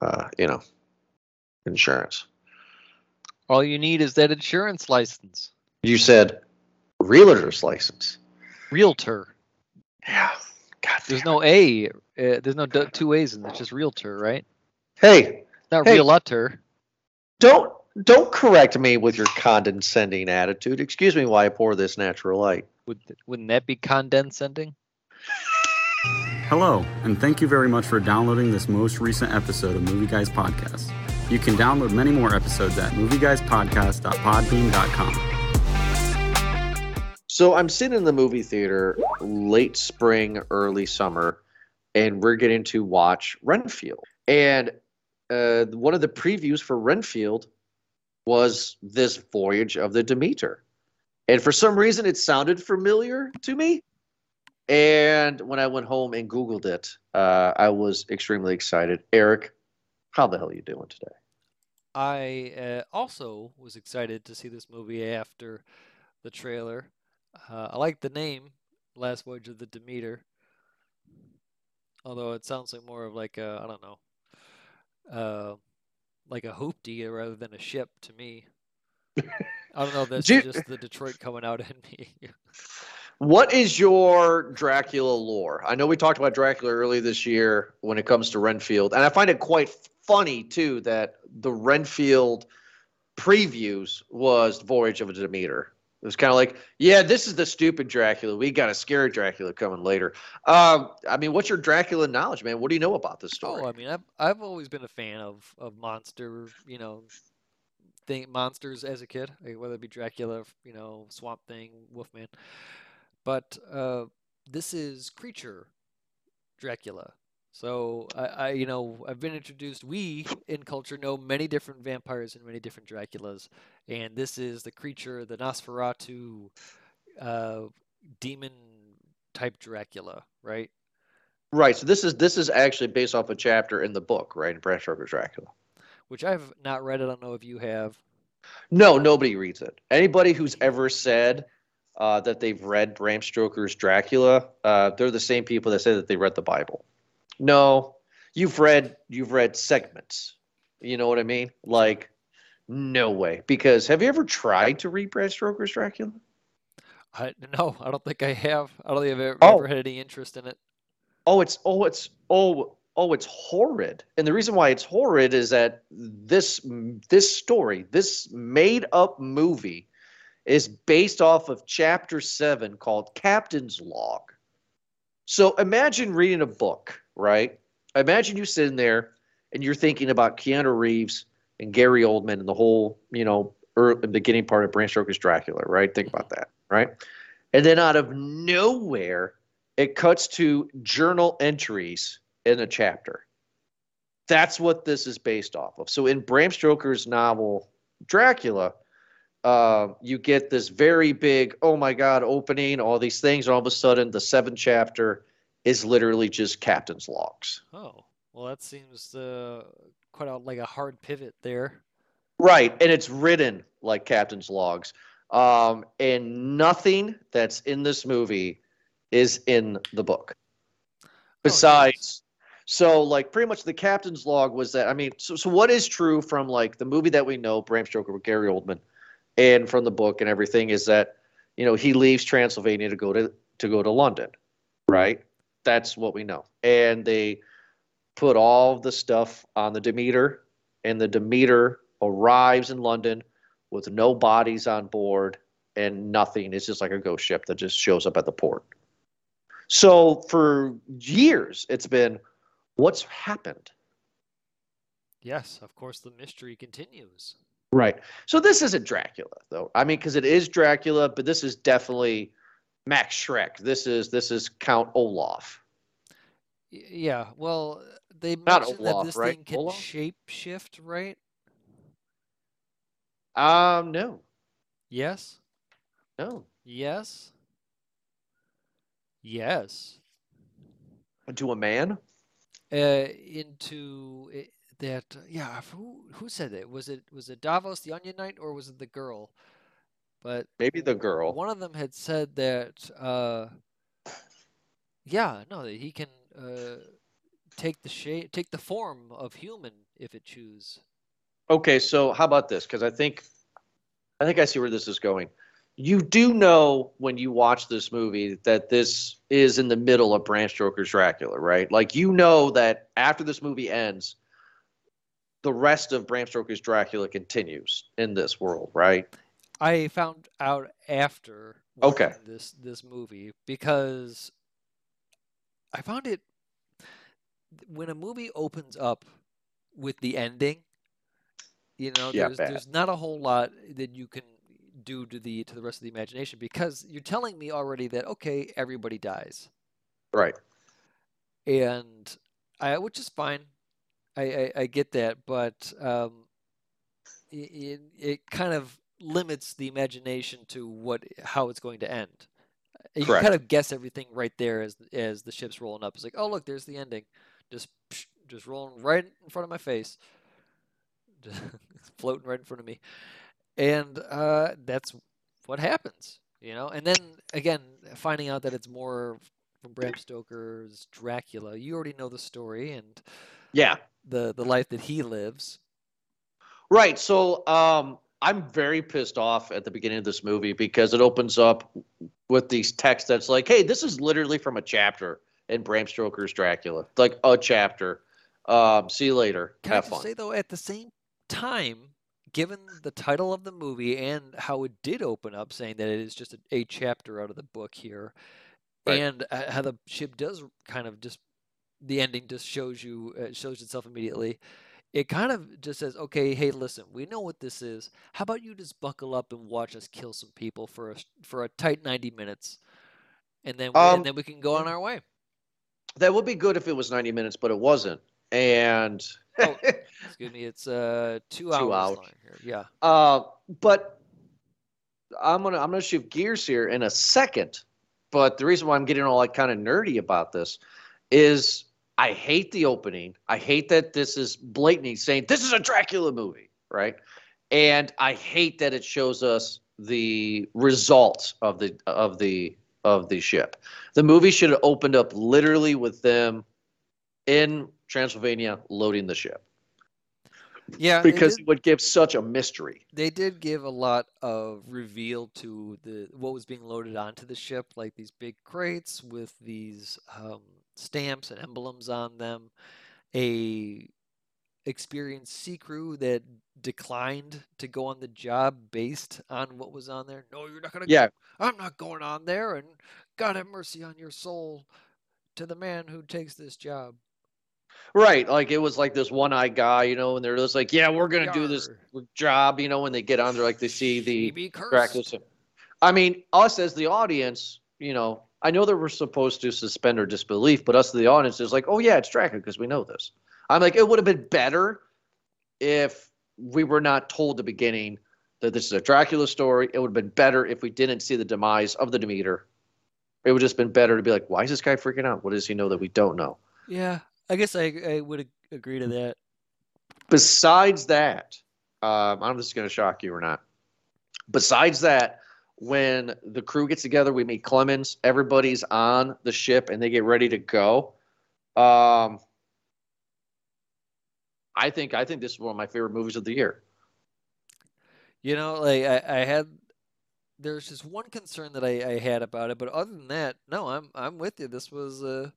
uh, you know, insurance. All you need is that insurance license. You said realtor's license. Realtor. Yeah. God. There's no A. Uh, there's no d- two A's in it. It's just realtor, right? Hey, Not Hey. realtor. don't don't correct me with your condescending attitude. Excuse me while I pour this natural light. Would wouldn't that be condescending? Hello, and thank you very much for downloading this most recent episode of Movie Guys Podcast. You can download many more episodes at movieguyspodcast.podbean.com. So I'm sitting in the movie theater late spring, early summer, and we're getting to watch Renfield. And uh, one of the previews for Renfield was this voyage of the Demeter. And for some reason, it sounded familiar to me. And when I went home and Googled it, uh, I was extremely excited. Eric, how the hell are you doing today? I uh, also was excited to see this movie after the trailer. Uh, I like the name, Last Voyage of the Demeter. Although it sounds like more of like a, I don't know, uh, like a hoopty rather than a ship to me. I don't know. That's you- just the Detroit coming out in me. What is your Dracula lore? I know we talked about Dracula early this year when it comes to Renfield, and I find it quite funny too that the Renfield previews was Voyage of a Demeter. It was kind of like, yeah, this is the stupid Dracula. We got a scary Dracula coming later. Um, I mean, what's your Dracula knowledge, man? What do you know about this story? Oh, I mean, I've I've always been a fan of of monster, you know, thing monsters as a kid, like, whether it be Dracula, you know, Swamp Thing, Wolfman. But uh, this is creature Dracula. So I, I, you know, I've been introduced. We in culture know many different vampires and many different Draculas, and this is the creature, the Nosferatu, uh, demon type Dracula, right? right. So this is this is actually based off a chapter in the book, right? In Bram Stoker's Dracula. Which I've not read. I don't know if you have. No, nobody reads it. Anybody who's ever said uh, that they've read Bram Stoker's Dracula, uh, they're the same people that say that they read the Bible. No, you've read you've read segments. You know what I mean? Like, no way. Because have you ever tried to read Bram Stoker's Dracula? I no, I don't think I have. I don't think I've ever, Oh. ever had any interest in it. Oh, it's oh, it's oh, oh, it's horrid. And the reason why it's horrid is that this this story, this made up movie, is based off of chapter seven called Captain's Log. So imagine reading a book, right? Imagine you sitting there and you're thinking about Keanu Reeves and Gary Oldman and the whole, you know, early, beginning part of Bram Stoker's Dracula, right? Think about that, right? And then out of nowhere, it cuts to journal entries in a chapter. That's what this is based off of. So in Bram Stoker's novel Dracula, uh, you get this very big, oh my God, opening, all these things. And all of a sudden, the seventh chapter is literally just captain's logs. Oh, well, that seems uh, quite a, like a hard pivot there. Right. And it's written like captain's logs. Um, and nothing that's in this movie is in the book. Besides, so like pretty much the captain's log was that I mean, so so what is true from like the movie that we know, Bram Stoker with Gary Oldman, and from the book and everything is that you know he leaves Transylvania to go to to go to London, right? That's what we know, and they put all the stuff on the Demeter, and the Demeter arrives in London with no bodies on board and nothing. It's just like a ghost ship that just shows up at the port. So for years, it's been what's happened. Yes, of course, the mystery continues. Right. So this isn't Dracula, though. I mean, because it is Dracula, but this is definitely Max Schreck. This is this is Count Olaf. Yeah, well, they Not mentioned Olaf, that this right? thing can Olaf? shape shift, right? Um, no, Yes. no. Yes. Yes. Into a man. Uh, into it, that. Yeah. Who who said it? Was it was it Davos the Onion Knight or was it the girl? But Maybe the girl. one of them had said that. Uh, yeah. No, that he can uh, take the shape, take the form of human if it choose. Okay, so how about this? Because I think, I think I see where this is going. You do know when you watch this movie that this is in the middle of Bram Stoker's Dracula, right? Like you know that after this movie ends, the rest of Bram Stoker's Dracula continues in this world, right? I found out after Okay. this this movie because I found it when a movie opens up with the ending, you know, Yeah, there's there's not a whole lot that you can do to the to the rest of the imagination because you're telling me already that okay, everybody dies. Right. and I, which is fine. I, I, I get that, but um, it, it kind of limits the imagination to what how it's going to end. You can Correct. kind of guess everything right there as as the ship's rolling up. It's like, oh look, there's the ending, just just rolling right in front of my face, just floating right in front of me, and uh, that's what happens, you know. And then again, finding out that it's more from Bram Stoker's Dracula. You already know the story and Yeah. the the life that he lives. Right. So um, I'm very pissed off at the beginning of this movie because it opens up with these texts that's like, hey, this is literally from a chapter in Bram Stoker's Dracula. Like a chapter. Um, see you later. Can Have I fun. say though, at the same time, given the title of the movie and how it did open up, saying that it is just a, a chapter out of the book here, Right. and uh, how the ship does kind of just the ending just shows you uh, shows itself immediately. It kind of just says, okay, hey, listen, we know what this is. How about you just buckle up and watch us kill some people for a for a tight ninety minutes, and then we, Um, and then we can go on our way. that would be good if it was 90 minutes, but it wasn't. And Oh. Excuse me, it's uh two, hours, two hours. Yeah. Uh, but I'm gonna I'm gonna shift gears here in a second. But the reason why I'm getting all like kind of nerdy about this is I hate the opening. I hate that this is blatantly saying this is a Dracula movie, right? And I hate that it shows us the results of the of the of the ship. The movie should have opened up literally with them in Transylvania loading the ship Yeah, because did- it would give such a mystery. they did give a lot of reveal to the what was being loaded onto the ship, like these big crates with these um, stamps and emblems on them. A experienced sea crew that declined to go on the job based on what was on there. No, you're not gonna. Yeah, I'm not going on there, and God have mercy on your soul to the man who takes this job. Right, like it was like this one-eyed guy, you know, and they're just like, "Yeah, we're gonna do this job," you know. When they get on there, like they see the be I mean, us as the audience, you know, I know that we're supposed to suspend our disbelief, but us, the audience, is like, "Oh yeah, it's Dracula," because we know this. I'm like, it would have been better if we were not told the beginning that this is a Dracula story. It would have been better if we didn't see the demise of the Demeter. It would just been better to be like, "Why is this guy freaking out? What does he know that we don't know?" Yeah, I guess I I would agree to that. besides that, um, I don't know if this is going to shock you or not. Besides that, when the crew gets together, we meet Clemens. Everybody's on the ship and they get ready to go. Um, I think I think this is one of my favorite movies of the year. You know, like I, I had there's just one concern that I, I had about it, but other than that, no, I'm I'm with you. This was uh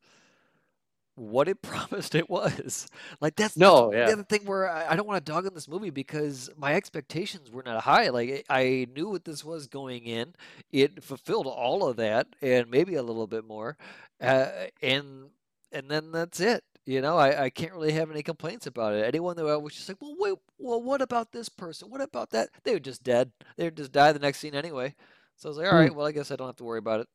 what it promised it was. Like that's No, yeah. the other thing where I, I don't want to dog on this movie because my expectations were not high. Like I I knew what this was going in. It fulfilled all of that and maybe a little bit more. Uh, and and then that's it. You know, I, I can't really have any complaints about it. Anyone that was just like, well, wait, well, what about this person? What about that? They were just dead. They would just die the next scene anyway. So I was like, all Hmm. right, well, I guess I don't have to worry about it.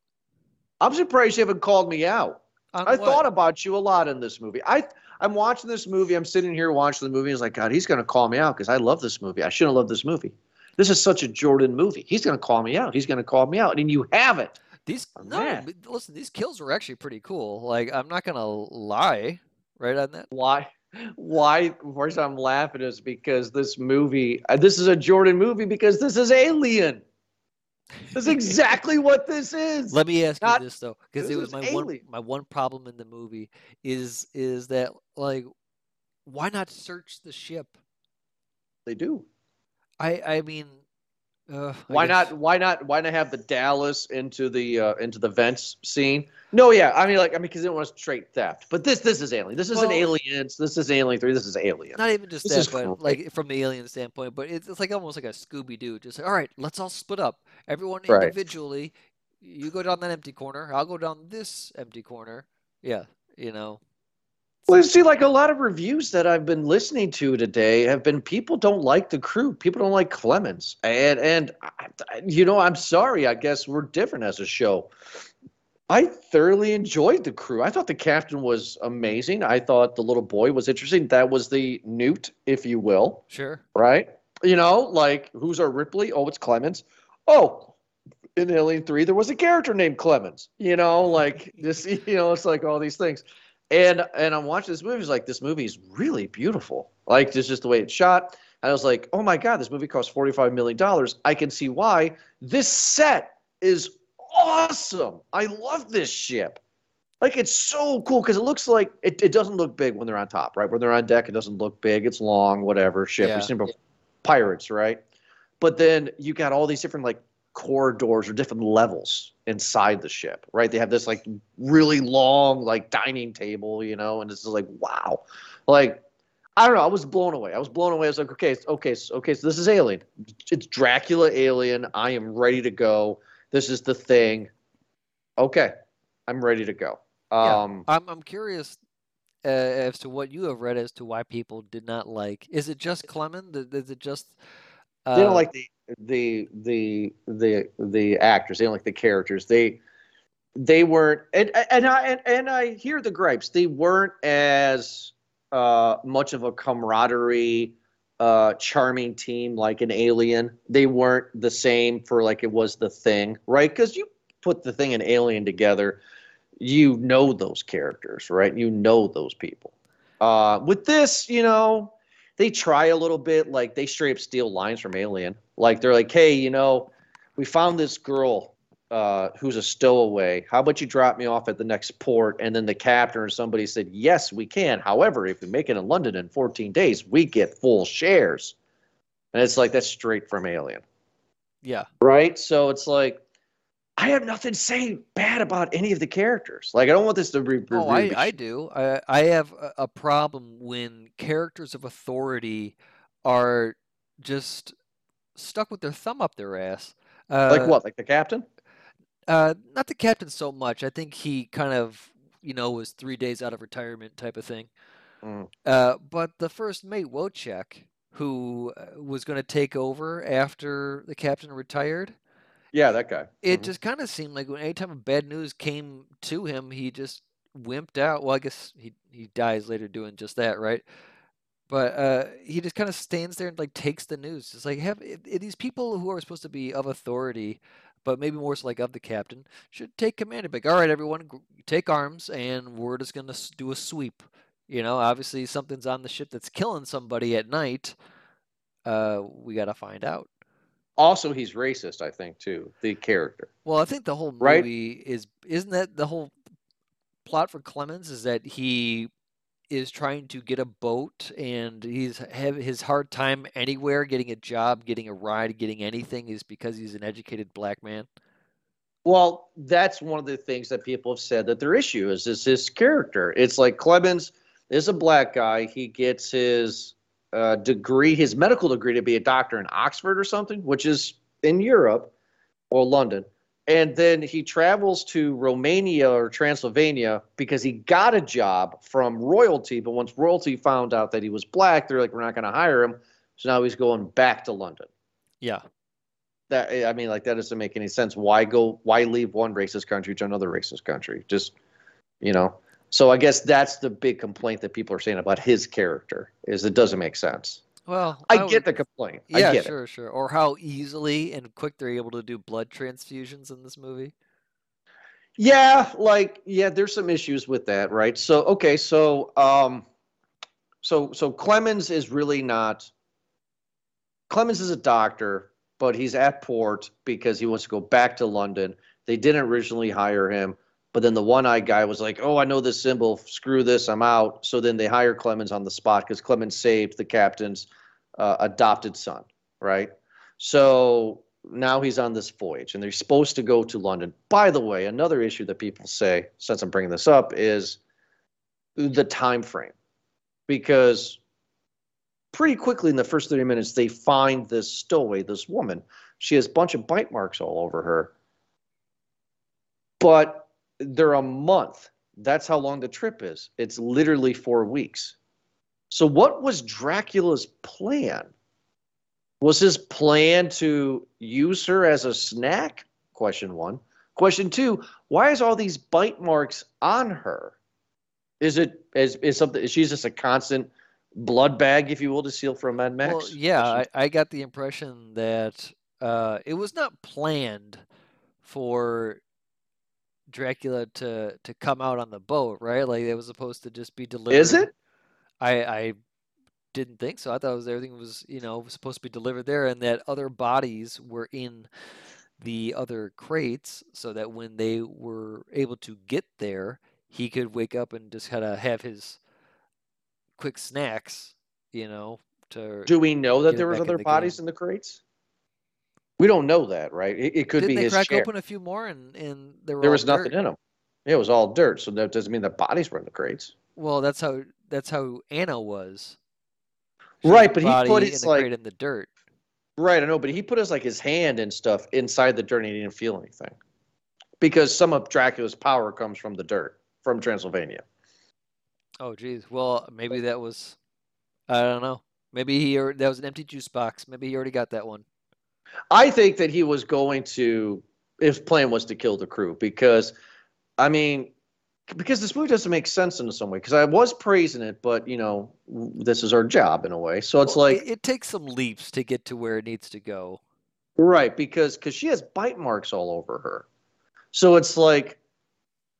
I'm surprised you haven't called me out. On I what? thought about you a lot in this movie. I I'm watching this movie. I'm sitting here watching the movie. It's like God, he's going to call me out because I love this movie. I shouldn't have loved this movie. This is such a Jordan movie. He's going to call me out. He's going to call me out, and you haven't. These I'm no, listen, these kills were actually pretty cool. Like I'm not gonna lie, right on that. Why? Why? Of course, I'm laughing is because this movie. uh, This is a Jordan movie because this is Alien. That's exactly what this is. Let me ask Not- you this though, because it was my one my one problem in the movie is is that like why not search the ship? They do. I I mean, uh, Why not? Why not? Why not have the Dallas into the uh, into the vents scene? No, yeah. I mean, like, I mean, because they don't want straight theft. But this, this is Alien. This isn't Well- Aliens. This is Alien Three. This is Alien. Not even just This that, but like from the alien standpoint. But it's, it's like almost like a Scooby Doo. Just like, all right, let's all split up. Everyone Right. individually. You go down that empty corner. I'll go down this empty corner. Yeah, you know. Well, see, like a lot of reviews that I've been listening to today have been people don't like the crew. People don't like Clemens, and and you know, I'm sorry. I guess we're different as a show. I thoroughly enjoyed the crew. I thought the captain was amazing. I thought the little boy was interesting. That was the Newt, if you will, Sure. right? You know, like who's our Ripley? Oh, it's Clemens. Oh, in Alien Three, there was a character named Clemens. You know, like this. You know, it's like all these things. And and I'm watching this movie. It's like this movie is really beautiful. Like this just the way it's shot. And I was like, oh my god, this movie cost 45 million dollars. I can see why. This set is awesome. I love this ship. Like it's so cool because it looks like it, it doesn't look big when they're on top, right? When they're on deck, it doesn't look big. It's long, whatever ship. Yeah. We've seen before. pirates, right? But then you got all these different like corridors or different levels inside the ship, right? They have this like really long like dining table, you know, and it's just like wow, like I don't know. I was blown away. I was blown away. I was like, okay, okay, okay. So this is Alien. It's Dracula Alien. I am ready to go. This is the thing. Okay, I'm ready to go. Yeah. Um, I'm I'm curious uh, as to what you have read as to why people did not like. Is it just Clemens? Is it just? Uh, they don't like the the the the the actors. They don't like the characters. They they weren't and and I and, and I hear the gripes. They weren't as uh, much of a camaraderie, uh, charming team like an Alien. They weren't the same for like it was the Thing, right? Because you put the Thing and Alien together, you know those characters, right? You know those people. Uh, with this, you know, they try a little bit like they straight up steal lines from Alien. Like they're like, hey, you know, we found this girl uh, who's a stowaway. How about you drop me off at the next port? And then the captain or somebody said, yes, we can. However, if we make it in London in 14 days, we get full shares. And it's like that's straight from Alien, Yeah. right? So it's like. I have nothing to say bad about any of the characters. Like I don't want this to be. Oh, I, I do. I, I have a, problem when characters of authority are just stuck with their thumb up their ass. Uh, like what? Like the captain? Uh, not the captain so much. I think he kind of, you know, was three days out of retirement type of thing. Mm. Uh, but the first mate, Wojciech, who uh, was going to take over after the captain retired, Yeah, that guy. it Mhm. just kind of seemed like when anytime bad news came to him, he just wimped out. Well, I guess he he dies later doing just that, right? But uh, he just kind of stands there and like takes the news. It's like have i- i- these people who are supposed to be of authority, but maybe more so like of the captain, should take command. and be like, all right, everyone, take arms, and we're just gonna do a sweep. You know, obviously something's on the ship that's killing somebody at night. Uh, we gotta find out. Also, he's racist, I think, too. The character. Well, I think the whole Right? movie is isn't that the whole plot for Clemens is that he is trying to get a boat and he's have his hard time anywhere getting a job, getting a ride, getting anything is because he's an educated black man. Well, that's one of the things that people have said that their issue is is his character. It's like Clemens is a black guy. He gets his uh, degree, his medical degree, to be a doctor in Oxford or something, which is in Europe or London. And then he travels to Romania or Transylvania because he got a job from royalty. But once royalty found out that he was black, they're like, we're not going to hire him. So now he's going back to London. Yeah. that I mean, like that doesn't make any sense. Why go? Why leave one racist country to another racist country? Just, you know. So I guess that's the big complaint that people are saying about his character is it doesn't make sense. Well, I, would- get the complaint. Yeah, I get it. sure, sure. Or how easily and quick they're able to do blood transfusions in this movie. Yeah, like yeah, there's some issues with that, right? So okay, so um, so so Clemens is really not. Clemens is a doctor. but he's at port because he wants to go back to London. They didn't originally hire him, but then the one-eyed guy was like, "Oh, I know this symbol. Screw this, I'm out." So then they hire Clemens on the spot because Clemens saved the captain's uh, adopted son, right? So now he's on this voyage, and they're supposed to go to London. By the way, another issue that people say, since I'm bringing this up, is the time frame, because pretty quickly in the first 30 minutes they find this stowaway, this woman. She has a bunch of bite marks all over her, but they're a month. That's how long the trip is. It's literally four weeks. So, what was Dracula's plan? Was his plan to use her as a snack? Question one. Question two, why is all these bite marks on her? Is it is, is something is she just a constant blood bag, if you will, to steal from Mad Max? Well, yeah, I, I got the impression that uh, it was not planned for Dracula to to come out on the boat, right? Like it was supposed to just be delivered. Is it? I I didn't think so. I thought it was everything was you know supposed to be delivered there, and that other bodies were in the other crates, so that when they were able to get there, he could wake up and just kind of have his quick snacks, you know. To do we know that there was in other the bodies game. in the crates? We don't know that, right? It, it could Didn't be they his crack share. open a few more and and there were There was nothing dirt? in them. It was all dirt, so that doesn't mean the bodies were in the crates. Well, that's how that's how Anna was. She Right, but he put in his, the like- in the dirt. Right, I know, but he put his like his hand and stuff inside the dirt and he didn't feel anything. Because some of Dracula's power comes from the dirt, from Transylvania. Oh, geez. Well, maybe that was. I don't know. Maybe he that was an empty juice box. Maybe he already got that one. I think that he was going to his plan was to kill the crew because I mean because this movie doesn't make sense in some way because I was praising it but you know this is our job in a way. So it's Well, like it, it takes some leaps to get to where it needs to go. right because because she has bite marks all over her. So it's like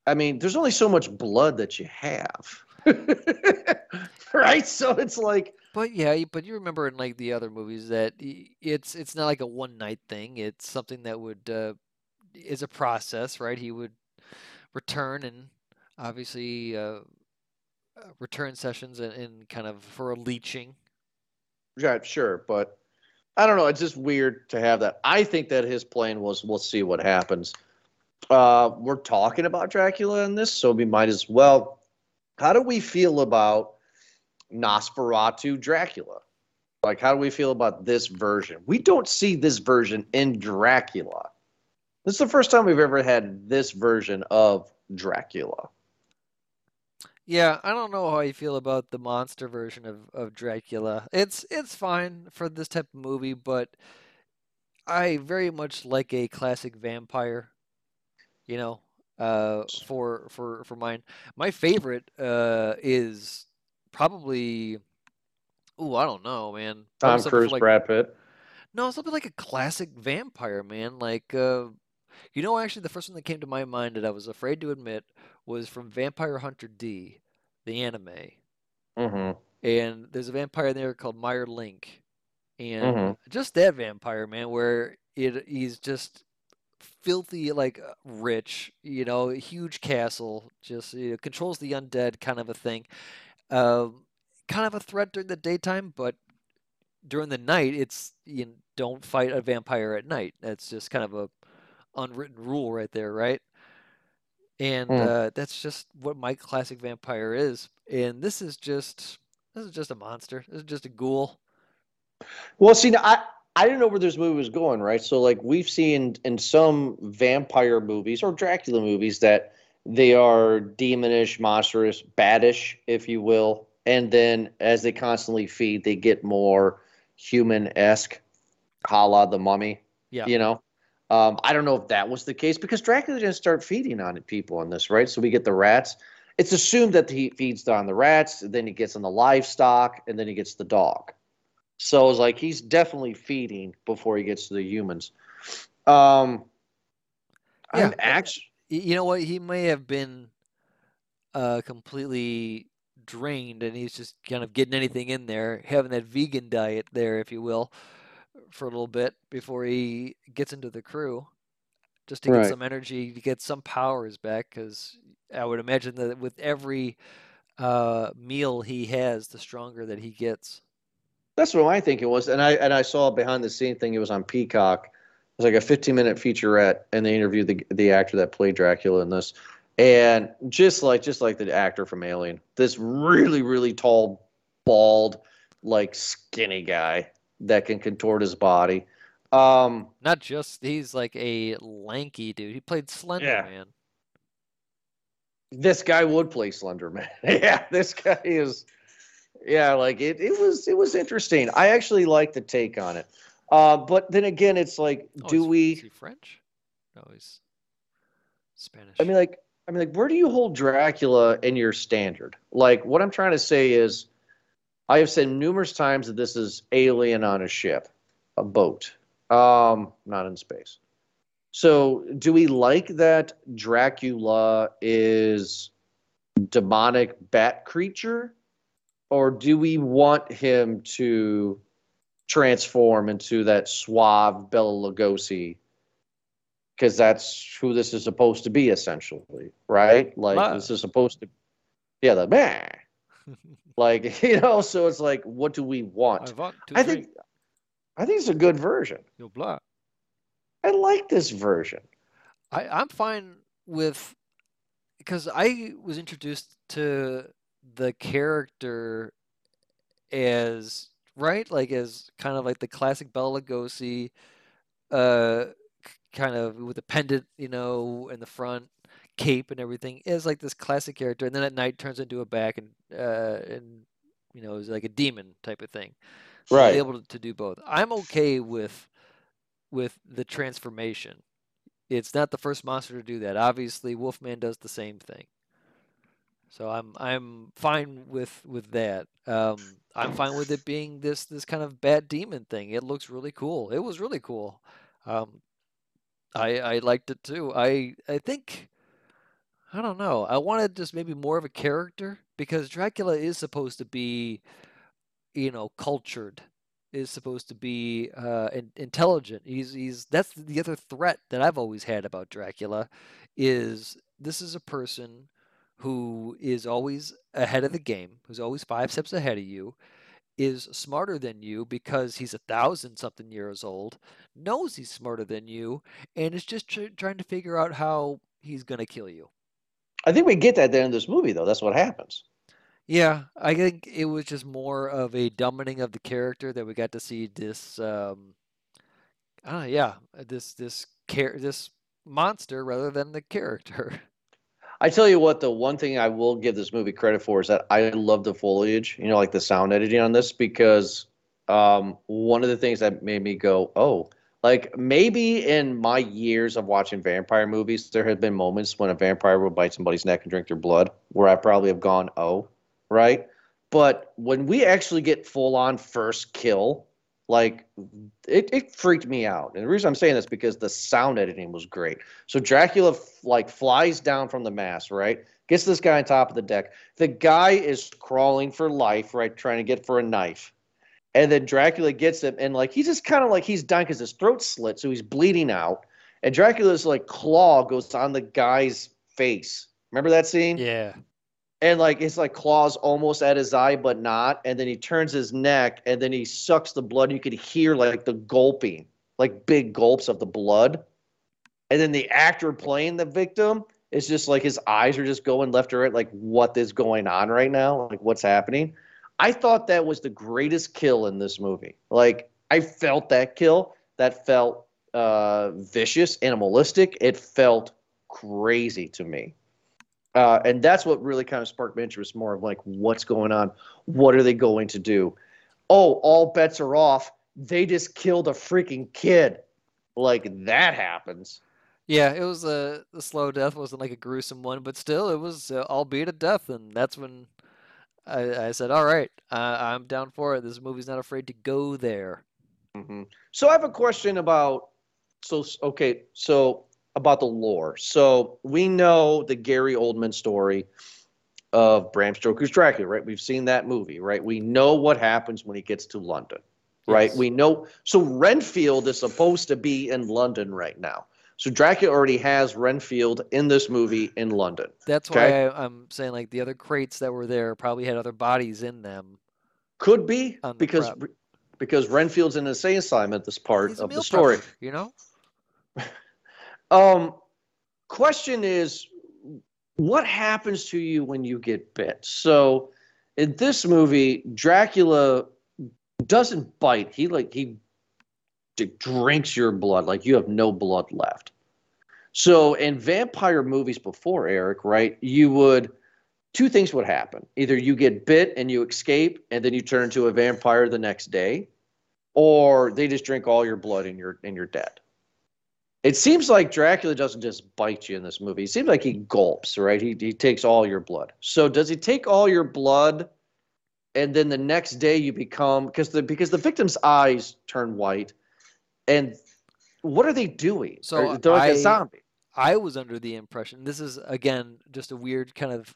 I mean there's only so much blood that you have. Right? So it's like But yeah, but you remember in like the other movies that it's it's not like a one night thing. It's something that would uh, is a process, right? He would return and obviously uh, uh, return sessions and, and kind of for a leeching. Yeah, sure, but I don't know. It's just weird to have that. I think that his plan was we'll see what happens. Uh, we're talking about Dracula in this, so we might as well. How do we feel about Nosferatu Dracula? Like, how do we feel about this version? We don't see this version in Dracula. This is the first time we've ever had this version of Dracula. Yeah, I don't know how you feel about the monster version of, of Dracula. It's it's fine for this type of movie, but I very much like a classic vampire. You know, uh, for for for mine, my favorite uh is probably. Ooh, I don't know, man. Tom Cruise, like Brad Pitt. no, something like a classic vampire, man. Like, uh, you know, actually, the first one that came to my mind that I was afraid to admit was from Vampire Hunter D, the anime. hmm And there's a vampire there called Meier Link, and Mhm. just that vampire, man, where it he's just filthy, like uh, rich, you know, huge castle, just you know, controls the undead, kind of a thing. Um, kind of a threat during the daytime, but during the night, it's you know, don't fight a vampire at night. That's just kind of a unwritten rule right there, right? And Mm. uh, that's just what my classic vampire is. And this is just this is just a monster. This is just a ghoul. Well, see, now, I I didn't know where this movie was going, right? So, like, we've seen in some vampire movies or Dracula movies that they are demonish, monstrous, baddish, if you will, and then as they constantly feed, they get more human esque, a la the Mummy. Yeah. You know, um, I don't know if that was the case because Dracula didn't start feeding on people in this, right? So we get the rats. It's assumed that he feeds on the rats, then he gets on the livestock, and then he gets the dog. So it's like he's definitely feeding before he gets to the humans. Um, Yeah, I'm but- actually Y- You know what? He may have been uh, completely drained, and he's just kind of getting anything in there, having that vegan diet there, if you will, for a little bit before he gets into the crew, just to get some energy, to get some powers back. Because I would imagine that with every uh, meal he has, the stronger that he gets. That's what I think it was, and I and I saw a behind the scene thing. It was on Peacock. It was like a 15 minute featurette, and they interviewed the the actor that played Dracula in this, and just like just like the actor from Alien, this really really tall, bald, like skinny guy that can contort his body. Um, Not just he's like a lanky dude. He played Slender Yeah. Man. this guy would play Slender Man. yeah, this guy is. Yeah, like it. It was. It was interesting. I actually like the take on it. Uh, but then again, it's like, Oh, do we? Is he French? No, he's Spanish. I mean, like, I mean, like, where do you hold Dracula in your standard? Like, what I'm trying to say is, I have said numerous times that this is alien on a ship, a boat, um, not in space. So, do we like that Dracula is demonic bat creature, or do we want him to transform into that suave Bela Lugosi because that's who this is supposed to be essentially right? Like this is supposed to yeah the man like you know so it's like what do we I want want to i think i think it's a good version. Your blood. i like this version. I, I'm fine with because I was introduced to the character as right, like as kind of like the classic Bela Lugosi, uh, kind of with the pendant, you know, in the front, cape and everything, is like this classic character, and then at night turns into a back and uh, and you know is like a demon type of thing. So Right. able to, to do both. I'm okay with with the transformation. It's not the first monster to do that. Obviously, Wolfman does the same thing. So I'm I'm fine with with that. Um, I'm fine with it being this this kind of bad demon thing. It looks really cool. It was really cool. Um, I I liked it too. I I think I don't know. I wanted just maybe more of a character because Dracula is supposed to be, you know, cultured. Is supposed to be uh, in, intelligent. He's he's that's the other threat that I've always had about Dracula, is this is a person who is always ahead of the game, who's always five steps ahead of you, is smarter than you because he's a thousand something years old, knows he's smarter than you, and is just tr- trying to figure out how he's gonna kill you. i think we get that there in this movie though that's what happens Yeah, I think it was just more of a dumbing of the character that we got to see this um I don't know, yeah, this this care this monster rather than the character. I tell you what, the one thing I will give this movie credit for is that I love the foliage, you know, like the sound editing on this, because um, one of the things that made me go, oh, like maybe in my years of watching vampire movies, there have been moments when a vampire would bite somebody's neck and drink their blood, where I probably have gone, oh, right? But when we actually get full on first kill, like it, it freaked me out. And the reason I'm saying this is because the sound editing was great. So Dracula f- like flies down from the mast, right? Gets this guy on top of the deck. The guy is crawling for life, right? Trying to get for a knife. And then Dracula gets him, and like he's just kind of like he's dying because his throat's slit, so he's bleeding out. And Dracula's like claw goes on the guy's face. Remember that scene? Yeah. And like it's like claws almost at his eye but not. And then he turns his neck and then he sucks the blood. You could hear like the gulping like big gulps of the blood. And then the actor playing the victim is just like his eyes are just going left or right like what is going on right now? Like what's happening? I thought that was the greatest kill in this movie. Like i felt that kill. That felt uh vicious animalistic. It felt crazy to me uh, and that's what really kind of sparked my interest more of like what's going on? What are they going to do? Oh all bets are off. They just killed a freaking kid. Like that happens. Yeah, it was a the slow death wasn't like a gruesome one, but still it was uh, albeit a death, and that's when I, I said, "All right, uh, I'm down for it. This movie's not afraid to go there." hmm so i have a question about so okay so about the lore so we know the gary oldman story of bram stoker's dracula right we've seen that movie right we know what happens when he gets to london right? Yes. We know. So Renfield is supposed to be in London right now. So Dracula already has Renfield in this movie in London. That's Okay. why I, I'm saying like the other crates that were there probably had other bodies in them. Could be the because prep. because Renfield's in the same assignment. This part He's of the story. prepper, you know? Um, question is, what happens to you when you get bit? So, in this movie, Dracula doesn't bite. He like he drinks your blood. Like you have no blood left. So, in vampire movies before Eric, right, you would two things would happen. Either you get bit and you escape, and then you turn into a vampire the next day, or they just drink all your blood and you're and you're dead. It seems like Dracula doesn't just bite you in this movie. It seems like he gulps, right? He he takes all your blood. So does he take all your blood, and then the next day you become because the because the victim's eyes turn white, and what are they doing? So they're like a I- zombie. I was under the impression this is again just a weird kind of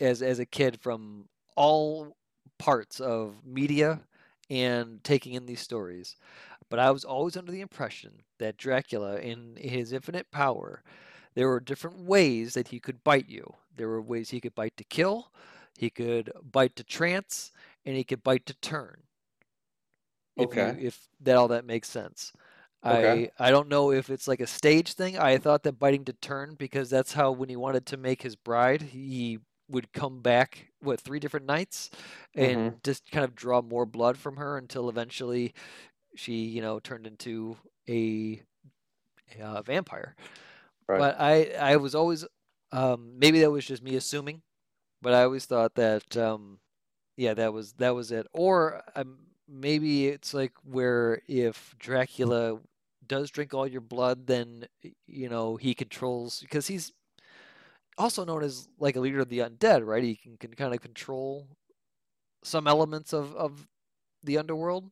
as as a kid from all parts of media and taking in these stories. But I was always under the impression that Dracula in his infinite power there were different ways that he could bite you. There were ways he could bite to kill, he could bite to trance, and he could bite to turn. If you- Okay. if that all that makes sense. Okay. I I don't know if it's like a stage thing. I thought that biting to turn because that's how when he wanted to make his bride, he would come back what three different nights and Mm-hmm. just kind of draw more blood from her until eventually she, you know, turned into a, a uh, vampire. Right. But I I was always um, maybe that was just me assuming, but I always thought that um, yeah that was that was it. Or um, maybe it's like where if Dracula does drink all your blood, then you know he controls because he's also known as like a leader of the undead, right? He can, can kind of control some elements of of the underworld.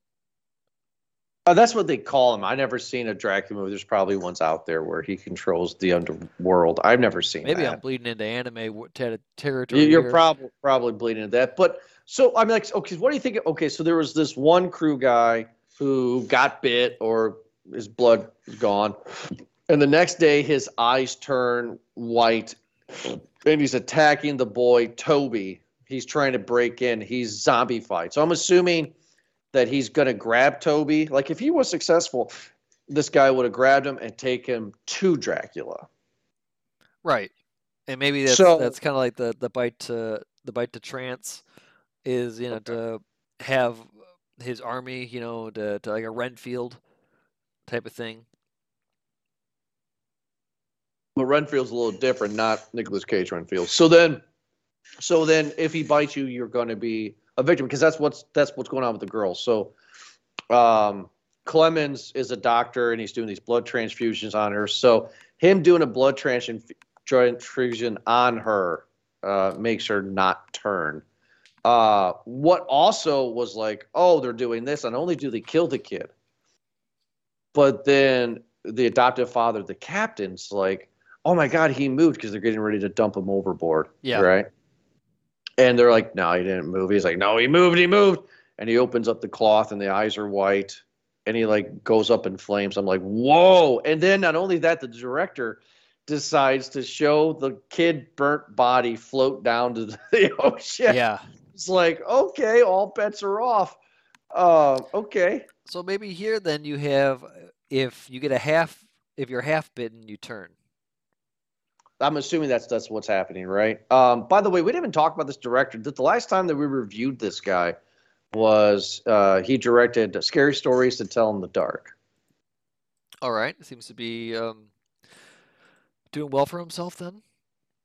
Uh, that's what they call him. I never seen a Dracula movie. There's probably ones out there where he controls the underworld. I've never seen Maybe that. I'm bleeding into anime ter- territory. You- You're probably probably bleeding into that. But so I'm like, okay, what do you think? Okay, so there was this one crew guy who got bit or his blood is gone, and the next day his eyes turn white, and he's attacking the boy Toby. He's trying to break in. He's zombie fight. So I'm assuming that he's gonna grab Toby. Like if he was successful, this guy would have grabbed him and take him to Dracula. Right. And maybe that's So- that's kind of like the the bite to the bite to trance is you know Okay. to have his army you know to, to like a Renfield type of thing. But Renfield's a little different, not Nicolas Cage Renfield. So then, so then, if he bites you, you're going to be a victim because that's what's that's what's going on with the girl. So, um, Clemens is a doctor and he's doing these blood transfusions on her. So him doing a blood transfusion transfusion on her uh, makes her not turn. Uh, what also was like, oh, they're doing this, and only do they kill the kid, but then the adoptive father, the captain's like, oh my god, he moved because they're getting ready to dump him overboard. Yeah. Right. And they're like, no, he didn't move. He's like, no, he moved, he moved. And he opens up the cloth and the eyes are white and he like goes up in flames. I'm like, whoa. And then not only that, the director decides to show the kid burnt body float down to the ocean. Yeah. It's like, okay, all bets are off. Uh, okay. So maybe here then you have if you get a half if you're half bitten you turn. I'm assuming that's that's what's happening, right? Um, by the way, we didn't even talk about this director. The the last time that we reviewed this guy was uh, he directed Scary Stories to Tell in the Dark. All right. Seems to be um, doing well for himself then.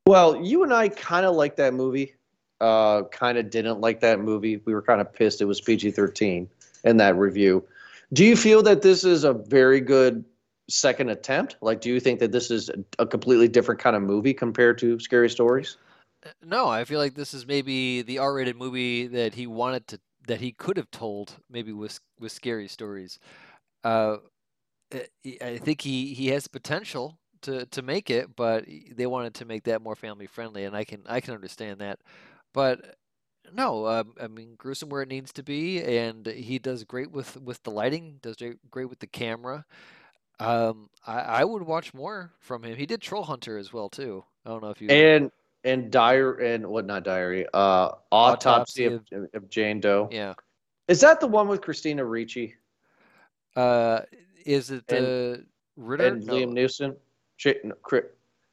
Well, you and I kind of like that movie. Uh, kind of didn't like that movie. We were kind of pissed it was PG-13 in that review. Do you feel that this is a very good second attempt? Like, do you think that this is a, completely different kind of movie compared to Scary Stories? No, I feel like this is maybe the R-rated movie that he wanted to that he could have told maybe with with scary stories. Uh, uh, I think he he has potential to to make it, but they wanted to make that more family friendly, and I can I can understand that. But no, um, I mean gruesome where it needs to be, and he does great with with the lighting. Does great with the camera. Um, I, I would watch more from him. He did Troll Hunter as well too. I don't know if you and and diary and what not diary uh autopsy, Autopsy of, of Jane Doe. yeah. Is that the one with Christina Ricci Uh, is it And- the Ritter? and No. Liam Neeson?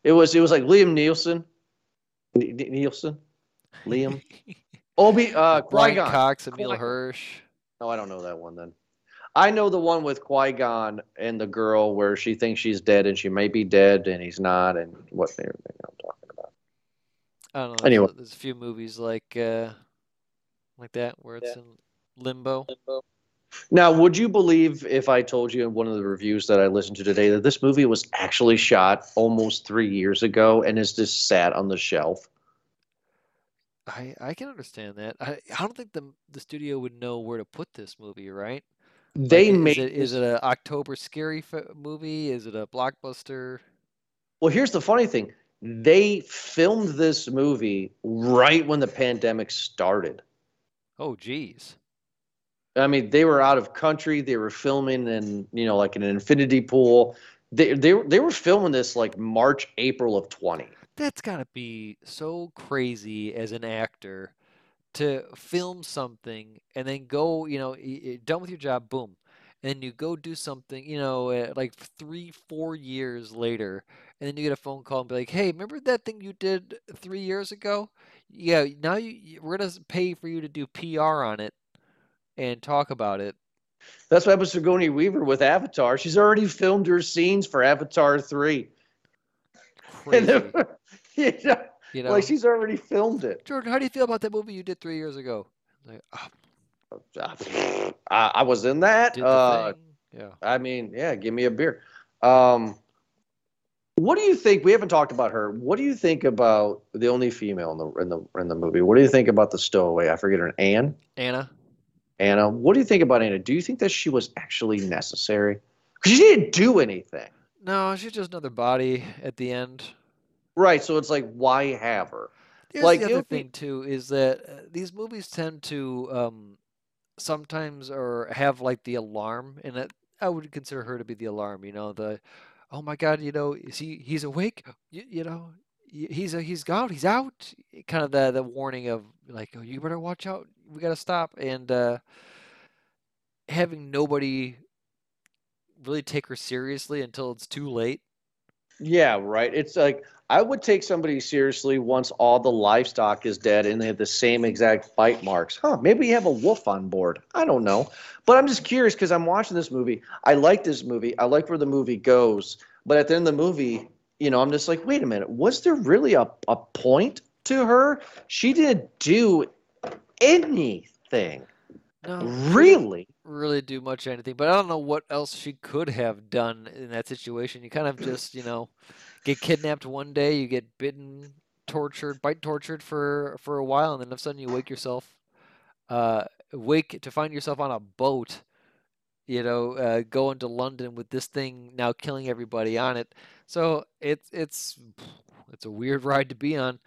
It was it was like Liam Nielsen. Nielsen. Liam. Obi uh Brian Cox, Emile. Hirsch. Oh, I don't know that one then. I know the one with Qui Gon and the girl where she thinks she's dead and she may be dead and he's not and what everything I'm talking about. I don't know. There's, Anyway. a, there's a few movies like uh, like that where it's in limbo. Now, would you believe if I told you in one of the reviews that I listened to today that this movie was actually shot almost three years ago and is just sat on the shelf? I I can understand that. I I don't think the the studio would know where to put this movie, right? They Like, made is it is it a October scary f- movie? Is it a blockbuster? Well, here's the funny thing. They filmed this movie right when the pandemic started. Oh, geez. I mean, they were out of country. They were filming in, you know, like an infinity pool. They they they were filming this like March, April of 20. That's got to be so crazy as an actor to film something and then go, you know, done with your job, boom. And then you go do something, you know, uh, like three, four years later, and then you get a phone call and be like, "Hey, remember that thing you did three years ago? Yeah, now you, we're gonna pay for you to do PR on it and talk about it." That's what happens to Sigourney Weaver with Avatar. She's already filmed her scenes for Avatar 3. And Crazy, you know, you know. like she's already filmed it. Jordan, how do you feel about that movie you did three years ago? Like, "Ah, I, I was in that. Uh. Yeah. I mean, yeah, give me a beer. Um, what do you think? We haven't talked about her. What do you think about the only female in the in the in the movie? What do you think about the stowaway? I forget her Anne. Anna. Anna. What do you think about Anna? Do you think that she was actually necessary? Because she didn't do anything. No, she's just another body at the end. Right. So it's like, why have her? Here's Like, the other would be- thing too is that uh, these movies tend to um, sometimes or have like the alarm, and I would consider her to be the alarm. You know, the oh my God, you know, is he he's awake? You, you know, he's a, he's out, he's out. Kind of the the warning of like, oh, you better watch out. We gotta stop. And uh, having nobody really take her seriously until it's too late. Yeah, right. It's like I would take somebody seriously once all the livestock is dead and they have the same exact bite marks. Huh, maybe you have a wolf on board. I don't know. But I'm just curious because I'm watching this movie. I like this movie. I like where the movie goes. But at the end of the movie, you know, I'm just like, wait a minute. Was there really a, a point to her? She didn't do anything. No, Really? Really do much anything, but I don't know what else she could have done in that situation. You kind of just, you know, get kidnapped one day, you get bitten, tortured, bite tortured for for a while, and then all of a sudden you wake yourself, uh, wake to find yourself on a boat, you know, uh, going to London with this thing now killing everybody on it. So it's it's it's a weird ride to be on.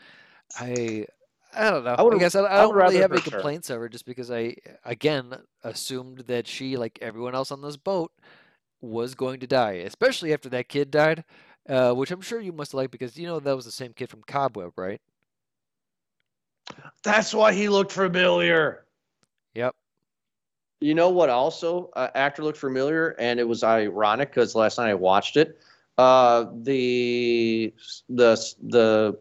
I I don't know. I I, guess I, I I don't really have any her. complaints of her just because I again assumed that she, like everyone else on this boat, was going to die, especially after that kid died, uh, which I'm sure you must have liked because you know that was the same kid from Cobweb, right? That's why he looked familiar. Yep. You know what? Also, uh, actor looked familiar, and it was ironic because last night I watched it. Uh, the the the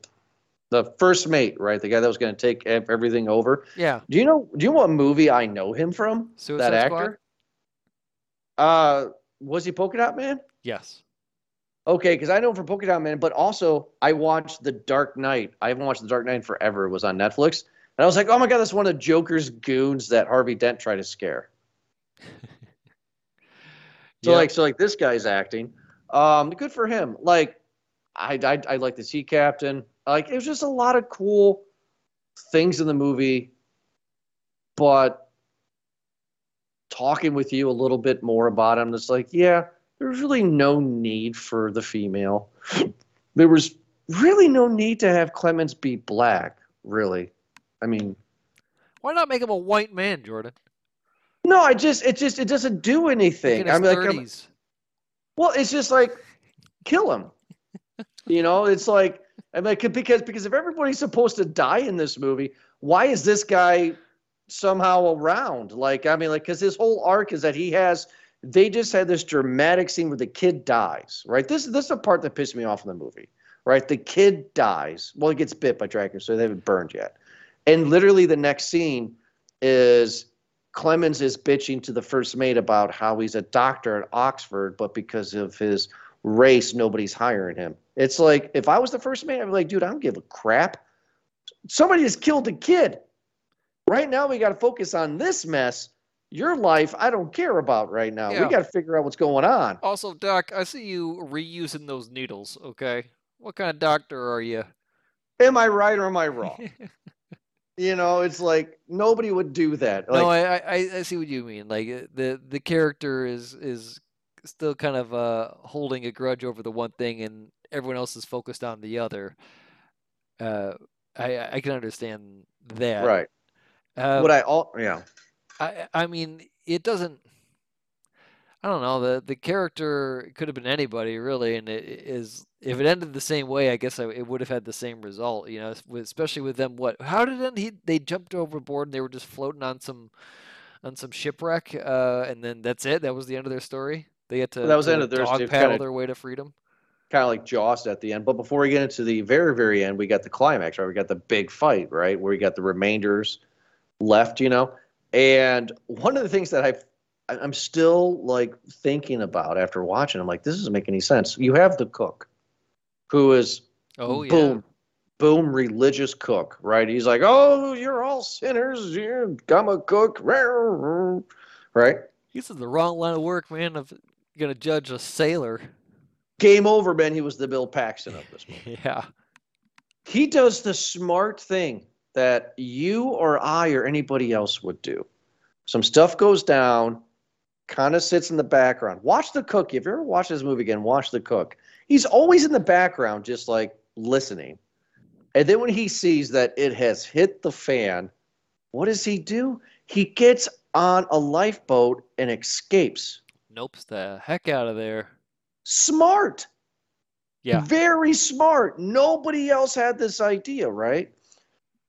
the first mate, right? The guy that was going to take everything over. Yeah. Do you know? Do you know what movie I know him from? Suicide that Squad? actor. Uh, was he Polka Dot Man? Yes. Okay, because I know him from Polka Dot Man, but also I watched The Dark Knight. I haven't watched The Dark Knight forever. It was on Netflix, and I was like, oh my god, that's one of Joker's goons that Harvey Dent tried to scare. So Yep. like so like this guy's acting. Um, good for him. Like I I, I like the sea captain. Like it was just a lot of cool things in the movie, but talking with you a little bit more about him, it's like yeah, there's really no need for the female. There was really no need to have Clemens be black. Really, I mean, Why not make him a white man, Jordan? No, I just it just it doesn't do anything. I'm like, I'm- well, it's just like kill him. you know, it's like I'm like because because if everybody's supposed to die in this movie, why is this guy somehow around? Like, I mean, like because his whole arc is that he has. They just had this dramatic scene where the kid dies. Right. This this is the part that pissed me off in the movie. Right. The kid dies. Well, he gets bit by Dracula, so they haven't burned yet. And literally, the next scene is Clemens is bitching to the first mate about how he's a doctor at Oxford, but because of his race, nobody's hiring him. It's like if I was the first man, I'd be like, dude, I don't give a crap. Somebody just killed a kid. Right now, we got to focus on this mess. Your life, I don't care about right now. Yeah. We got to figure out what's going on. Also, Doc, I see you reusing those needles. Okay, what kind of doctor are you? Am I right or am I wrong? you know, it's like nobody would do that. Like, no, I, I I see what you mean. Like uh, the the character is is still kind of uh holding a grudge over the one thing, and everyone else is focused on the other. Uh, I I can understand that. right. Uh, what I all yeah. I I mean, it doesn't. I don't know. The the character could have been anybody really, and it is if it ended the same way, I guess I, it would have had the same result. You know, especially with them. What? How did it end? He they jumped overboard and they were just floating on some on some shipwreck, uh, and then that's it. That was the end of their story. They had to, That was the end of their- dog paddle kinda- their way to freedom. kind of like Jaws at the end. But before we get into the very, very end, we got the climax, right? We got the big fight, right? Where we got the remainders left, you know? And one of the things that I've, I- I'm still like thinking about after watching, I'm like, this doesn't make any sense. You have the cook who is Oh yeah. boom, boom, religious cook, right? He's like, oh, you're all sinners. You I'm a cook, right? This is the wrong line of work, man. Of gonna judge a sailor. Game over, man. He was the Bill Paxton of this movie. Yeah. he does the smart thing that you or I or anybody else would do. Some stuff goes down, kind of sits in the background. Watch the cook. If you ever watch this movie again, watch the cook. He's always in the background, just like listening. And then when he sees that it has hit the fan, what does he do? He gets on a lifeboat and escapes. Nope's the heck out of there. Smart. Yeah. Very smart. Nobody else had this idea, right?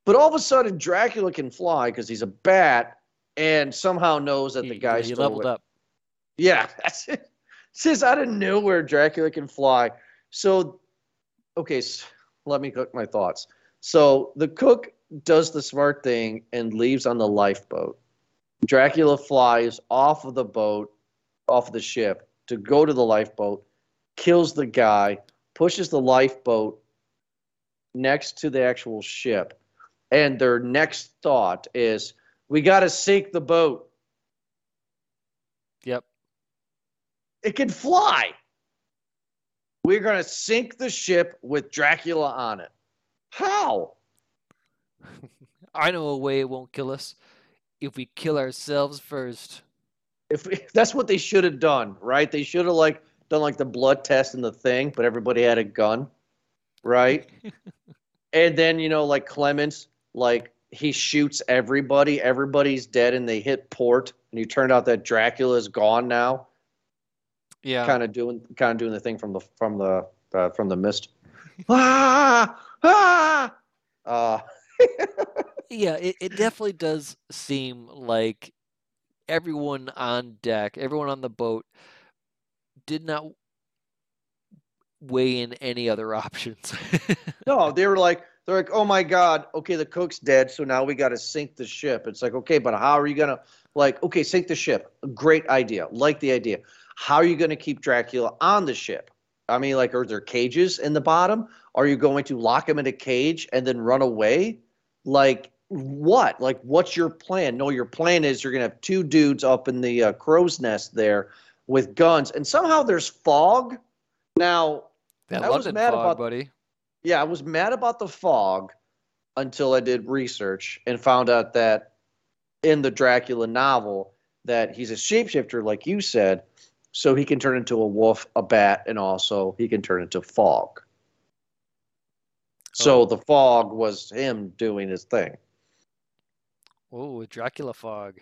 But all of a sudden, Dracula can fly because he's a bat and somehow knows that the He- guy he stole leveled it. up. Yeah, that's it. Says out of nowhere, Dracula can fly. So, okay, s let me cook my thoughts. So the cook does the smart thing and leaves on the lifeboat. Dracula flies off of the boat, off the ship, to go to the lifeboat, kills the guy, pushes the lifeboat next to the actual ship. And their next thought is, we got to sink the boat. Yep. It can fly. We're going to sink the ship with Dracula on it. How? I know a way it won't kill us. If we kill ourselves first. If that's what they should have done, right? They should have like done like the blood test and the thing, but everybody had a gun, right? and then you know, like Clemens, like he shoots everybody, everybody's dead, and they hit port, and you turned out that Dracula is gone now, Yeah. kind of doing kind of doing the thing from the from the uh, from the mist. ah ah. Uh, Yeah, it, it definitely does seem like everyone on deck, everyone on the boat did not weigh in any other options. No, they were like, they're like, oh my god, okay, the cook's dead, so now we got to sink the ship. It's like, okay, but how are you gonna, like, okay, sink the ship. Great idea, like the idea. How are you gonna keep Dracula on the ship? I mean, like, are there cages in the bottom? Are you going to lock him in a cage and then run away? Like, what? Like, what's your plan? No, your plan is you're gonna have two dudes up in the uh, crow's nest there with guns, and somehow there's fog. Now, that I was mad fog, about- buddy. yeah, I was mad about the fog until I did research and found out that in the Dracula novel that he's a shapeshifter, like you said, so he can turn into a wolf, a bat, and also he can turn into fog. So Oh. the fog was him doing his thing. Oh, Dracula fog.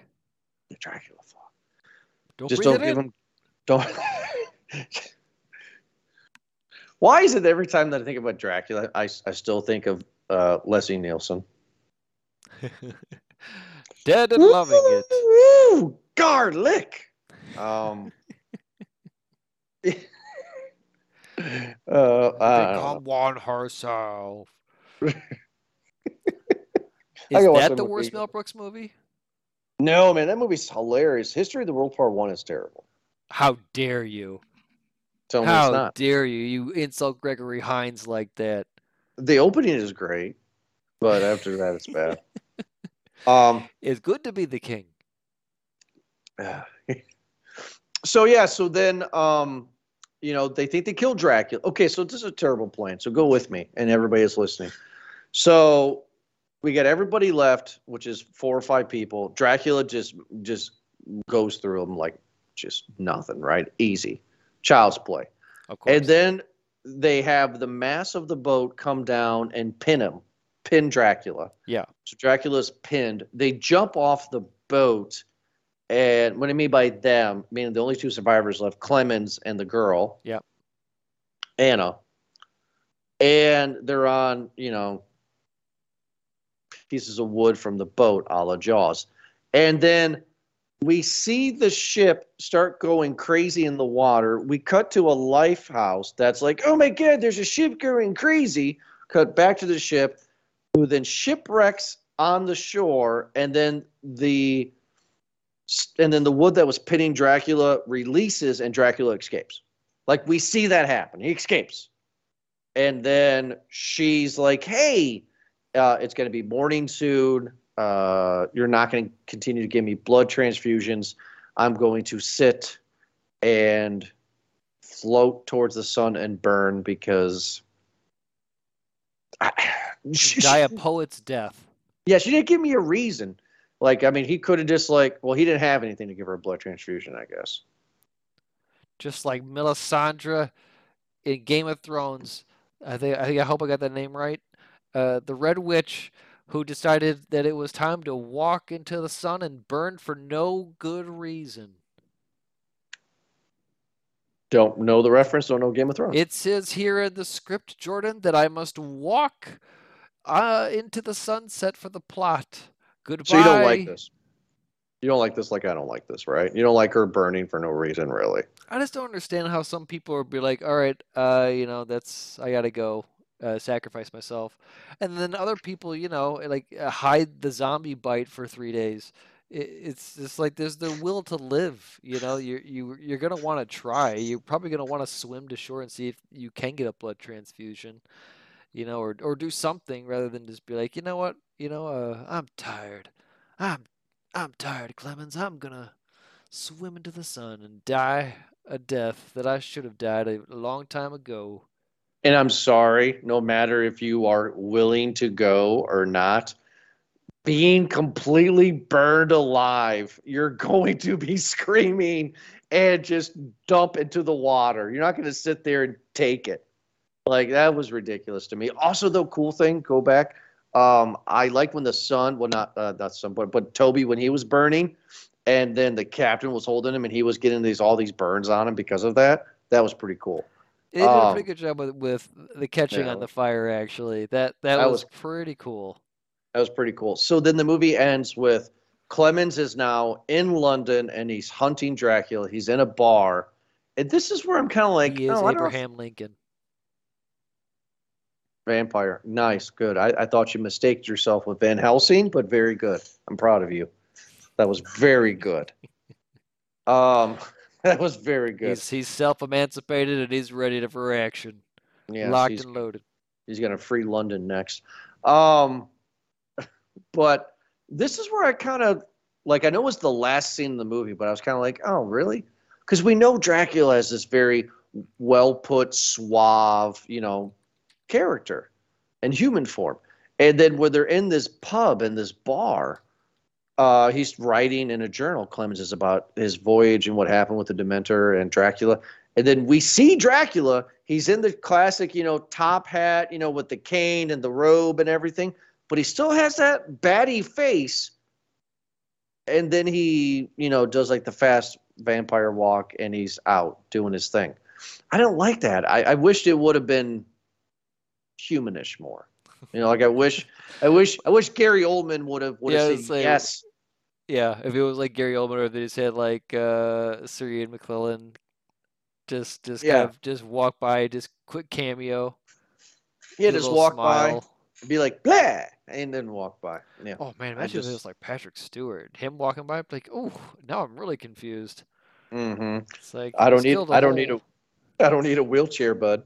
The Dracula fog. Don't Just don't give in. him. Don't. Why is it every time that I think about Dracula, I, I still think of uh, Leslie Nielsen? Dead and loving it. Garlic. Um. uh, I don't know. Become one herself. I Is that that the worst Mel Brooks movie? No, man, that movie's hilarious. History of the World Part One is terrible. How dare you? Tell me How it's not. dare you? You insult Gregory Hines like that. The opening is great, but after that, it's bad. um. It's good to be the king. so yeah, so then um, you know, they think they killed Dracula. Okay, so this is a terrible plan. So go with me, and everybody is listening. So we got everybody left, which is four or five people. Dracula just just goes through them like just nothing, right? Easy, child's play. Of course. And then they have the mass of the boat come down and pin him, pin Dracula. Yeah. So Dracula's pinned. They jump off the boat, and what I mean by them, meaning the only two survivors left, Clemens and the girl. Yeah. Anna. And they're on, you know, pieces of wood from the boat, a la Jaws. And then we see the ship start going crazy in the water. We cut to a life house that's like, oh my God, there's a ship going crazy. Cut back to the ship, who then shipwrecks on the shore, and then the and then the wood that was pinning Dracula releases, and Dracula escapes. Like we see that happen. He escapes, and then she's like, "Hey, uh, it's going to be morning soon. Uh, you're not going to continue to give me blood transfusions. I'm going to sit and float towards the sun and burn because." I, she- Die a poet's death. yeah, she didn't give me a reason. Like, I mean, he could have just like, well, he didn't have anything to give her a blood transfusion, I guess. Just like Melisandre in Game of Thrones. I think I think I hope I got that name right. Uh, the Red Witch who decided that it was time to walk into the sun and burn for no good reason. Don't know the reference. Don't know Game of Thrones. It says here in the script, Jordan, that I must walk uh, into the sunset for the plot. Goodbye. so you don't like this. You don't like this like I don't like this, right? You don't like her burning for no reason, really. I just don't understand how some people would be like, all right, uh, you know, that's I gotta go, uh, sacrifice myself, and then other people, you know, like uh, hide the zombie bite for three days. It, it's just like there's the will to live. You know, you you you're gonna want to try. You're probably gonna want to swim to shore and see if you can get a blood transfusion. You know, or or do something rather than just be like, you know what, you know, uh, I'm tired. I'm I'm tired, Clemens. I'm gonna swim into the sun and die a death that I should have died a long time ago. And I'm sorry, no matter if you are willing to go or not, being completely burned alive, you're going to be screaming and just dump into the water. You're not going to sit there and take it. Like that was ridiculous to me. Also, the cool thing, go back. Um, I like when the sun, well, not uh, not sun, but but Toby when he was burning, and then the captain was holding him, and he was getting these all these burns on him because of that. That was pretty cool. They did a Um, pretty good job with, with the catching yeah. on the fire. Actually, that that, That was, was- pretty cool. That was pretty cool. So then the movie ends with Clemens is now in London and he's hunting Dracula. He's in a bar. And this is where I'm kind of like, he is oh, I if- Abraham Lincoln. vampire. Nice, good. I, I thought you mistaked yourself with Van Helsing, but very good. I'm proud of you. That was very good. Um, that was very good. He's he's self emancipated and he's ready to for action. Yes, Locked and loaded. He's going to free London next. Um, but this is where I kind of like. I know it was the last scene in the movie, but I was kind of like, oh, really? Because we know Dracula has this very well put, suave, you know, character and human form. And then when they're in this pub and this bar, uh, he's writing in a journal. Clemens is about his voyage and what happened with the Demeter and Dracula. And then we see Dracula. He's in the classic, you know, top hat, you know, with the cane and the robe and everything, but he still has that batty face. and then he, you know, does like the fast vampire walk and he's out doing his thing. I don't like that. I, I wished it would have been humanish more. You know, like I wish, I wish, I wish Gary Oldman would have would have Yeah, said like- yes. Yeah, if it was like Gary Oldman or they just had like uh Sir Ian McKellen just just Yeah. kind of just walk by, just quick cameo. Yeah, just walk by, smile. be like blah, and then walk by. Yeah. Oh man, imagine if it just- was like Patrick Stewart. Him walking by, like, oh, now I'm really confused. hmm It's like I don't need. I don't need a. I don't need a wheelchair, bud.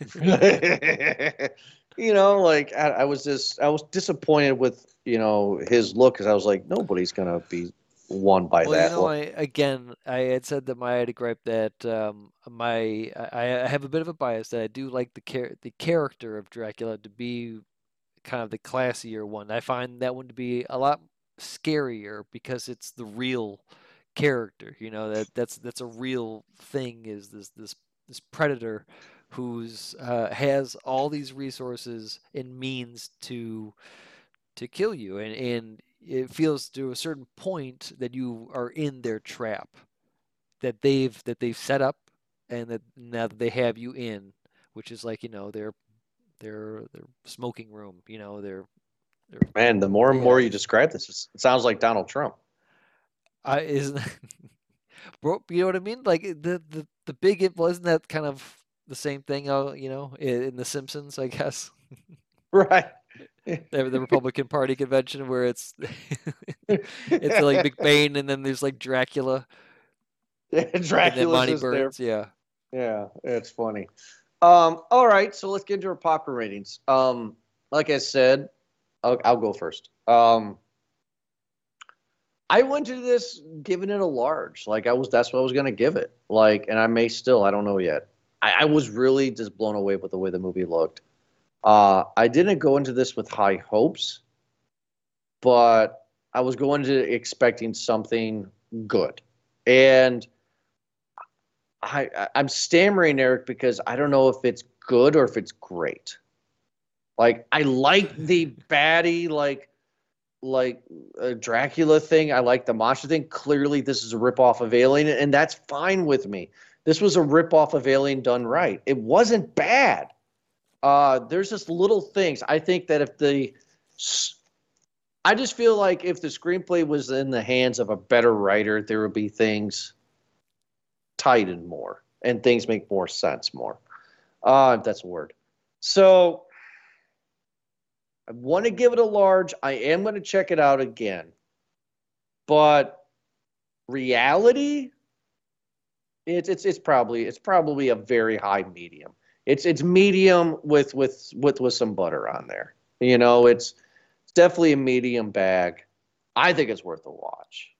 you know, like I, I was just I was disappointed with you know his look because I was like nobody's gonna be won by Well, that. you know. I again, I had said that my I had a gripe that um, my I, I have a bit of a bias that I do like the char the character of Dracula to be kind of the classier one. I find that one to be a lot scarier because it's the real character. You know that that's that's a real thing. Is this this this predator who's uh, has all these resources and means to to kill you and and it feels to a certain point that you are in their trap that they've that they've set up and that now that they have you in which is like you know their their their smoking room you know their their Man, the more and Yeah. more you describe this, it sounds like Donald Trump. I isn't bro you know what I mean like the the the big it wasn't that kind of the same thing uh, you know in, in the Simpsons I guess Right. the, the Republican Party convention where it's it's like McBain and then there's like Dracula Dracula's Monty there. Burns yeah Yeah, it's funny. Um, all right, so let's get into our popcorn ratings. Um, like I said, I'll, I'll go first. Um, I went to this giving it a large. Like I was, that's what I was gonna give it. Like, and I may still, I don't know yet. I, I was really just blown away with the way the movie looked. Uh, I didn't go into this with high hopes, but I was going to expecting something good, and I, I- I'm stammering, Eric, because I don't know if it's good or if it's great. Like I like the baddie, like like uh, Dracula thing. I like the monster thing. Clearly, this is a ripoff of Alien, and that's fine with me. This was a ripoff of Alien done right. It wasn't bad. Uh, there's just little things. I think that if the I just feel like if the screenplay was in the hands of a better writer, there would be things tightened more and things make more sense more. Uh, if that's a word. So I want to give it a large. I am going to check it out again. But reality, it's it's it's probably it's probably a very high medium. It's it's medium with with with with some butter on there. You know, it's it's definitely a medium bag. I think it's worth a watch.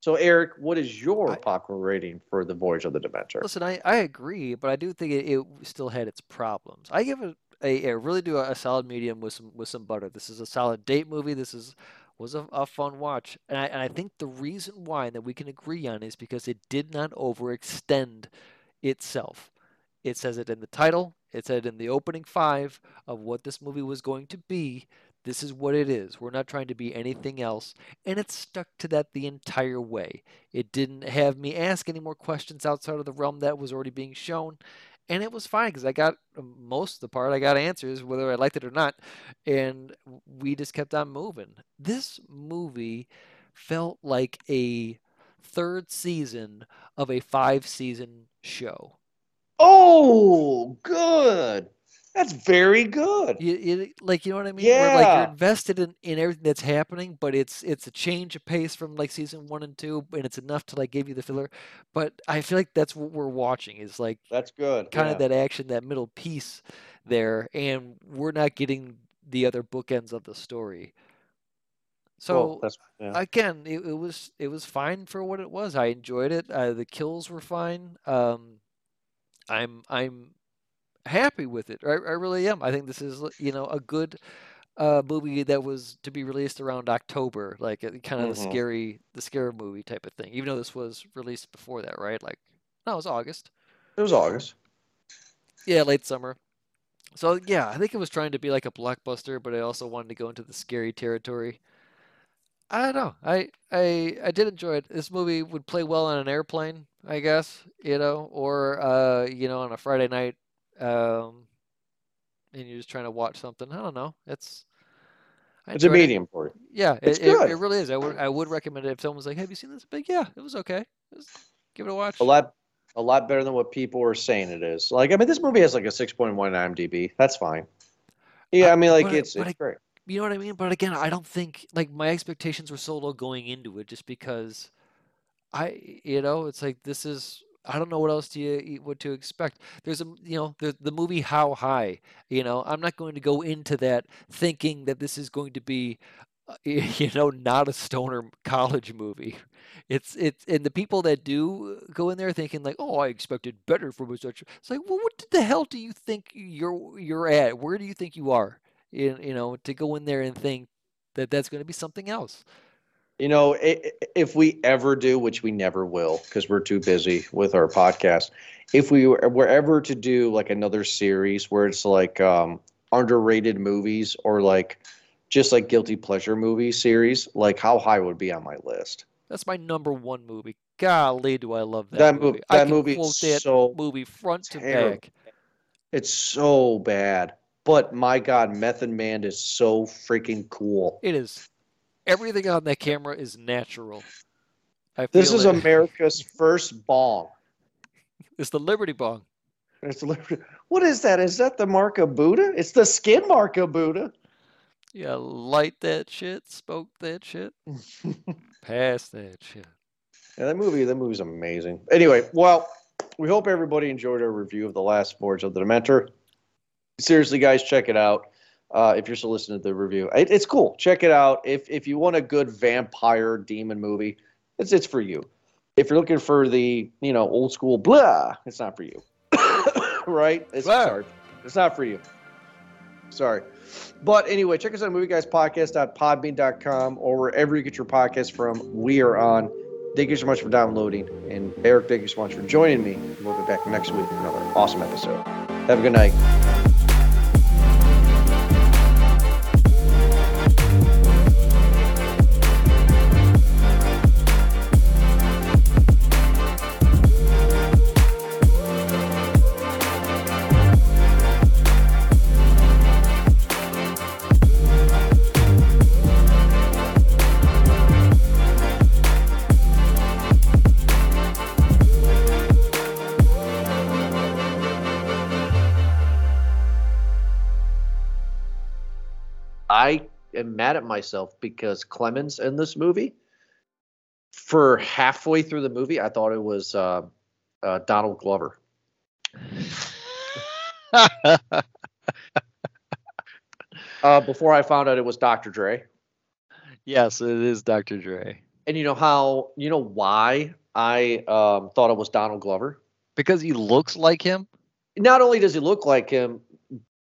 So, Eric, what is your I- popcorn rating for the Voyage of the Demeter? Listen, I, I agree, but I do think it, it still had its problems. I give it a, a really do a, a solid medium with some with some butter. This is a solid date movie. This is was a, a fun watch, and I and I think the reason why that we can agree on is because it did not overextend itself. It says it in the title. It said in the opening five of what this movie was going to be. This is what it is. We're not trying to be anything else, and it stuck to that the entire way. It didn't have me ask any more questions outside of the realm that was already being shown. And it was fine because I got um, most of the part, I got answers, whether I liked it or not. And we just kept on moving. This movie felt like a third season of a five season show. Oh, good. That's very good. You, you, like you know what I mean? Where like you're invested in, in everything that's happening, but it's it's a change of pace from like season one and two, and it's enough to like give you the filler. But I feel like that's what we're watching is like That's good. kind yeah. of that action, that middle piece there, and we're not getting the other bookends of the story. So Cool. Yeah. again, it, it was it was fine for what it was. I enjoyed it. Uh, the kills were fine. Um, I'm I'm happy with it. I, I really am. I think this is you know a good uh, movie that was to be released around October, like kind of the Mhm. scary the scary movie type of thing. Even though this was released before that, right? Like no, it was August. it was August. Yeah, late summer. So yeah, I think it was trying to be like a blockbuster, but I also wanted to go into the scary territory. I don't know. I I I did enjoy it. This movie would play well on an airplane, I guess, you know, or uh, you know, on a Friday night, um, and you're just trying to watch something. I don't know. It's I It's a enjoyed it. medium for you. Yeah, It's it, it, good. it really is. I would I would recommend it if someone was like, "Have you seen this?" Big, yeah, it was okay. It was, give it a watch. A lot, a lot better than what people are saying it is. Like, I mean, this movie has like a six point one IMDb. That's fine. Yeah, I mean, like but- it's but it's great. You know what I mean? But again, I don't think like my expectations were so low going into it just because I, you know, it's like this is I don't know what else do you what to expect. There's a you know the the movie How High. You know, I'm not going to go into that thinking that this is going to be, uh, you know, not a stoner college movie. It's it's and the people that do go in there thinking like, oh, I expected better from a such. It's like, well, what the hell do you think you're you're at? Where do you think you are? You, you know, to go in there and think that that's going to be something else. You know, if we ever do, which we never will, because we're too busy with our podcast. If we were, ever to do like another series where it's like um, underrated movies or like just like guilty pleasure movie series, like How High would be on my list. That's my number one movie. Golly, do I love that, That movie. movie, I that can movie quote that so movie front to terrible. back. it's so bad. But my God, Method Man is so freaking cool. It is. Everything on that camera is natural. I This is it. America's first bong. It's the Liberty Bong. It's literally- What is that? Is that the mark of Buddha? It's the skin mark of Buddha. Yeah, light that shit, smoke that shit, pass that shit. Yeah, that movie, that movie's amazing. Anyway, well, we hope everybody enjoyed our review of the last Forge of the Demeter. Seriously, guys, check it out. Uh, if you're still listening to the review, it, it's cool. Check it out. If if you want a good vampire demon movie, it's it's for you. If you're looking for the you know old school blah, it's not for you. right? It's Blah. sorry, it's not for you. Sorry. But anyway, check us out at movieguyspodcast.podbean.com or wherever you get your podcast from. We are on. Thank you so much for downloading. And Eric, thank you so much for joining me. We'll be back next week with another awesome episode. Have a good night. Mad at myself because Clemens in this movie, for halfway through the movie, I thought it was uh, uh, Donald Glover. Uh, before I found out it was Dr. Dre. yes, it is Dr. Dre. And you know how, you know why I um, thought it was Donald Glover? Because he looks like him. Not only does he look like him,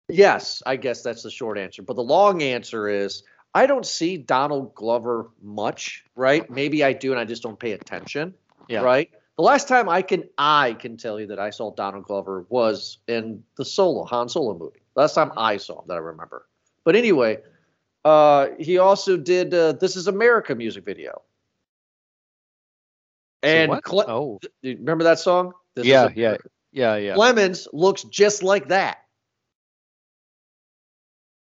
yes, I guess that's the short answer. But the long answer is I don't see Donald Glover much, right? Maybe I do and I just don't pay attention. Yeah. Right? The last time I can I can tell you that I saw Donald Glover was in the Solo, Han Solo movie. Last time I saw him that I remember. But anyway, uh, he also did uh, This Is America music video. And? Cle- oh, remember that song? This Is yeah, yeah, yeah, yeah. Clemens looks just like that.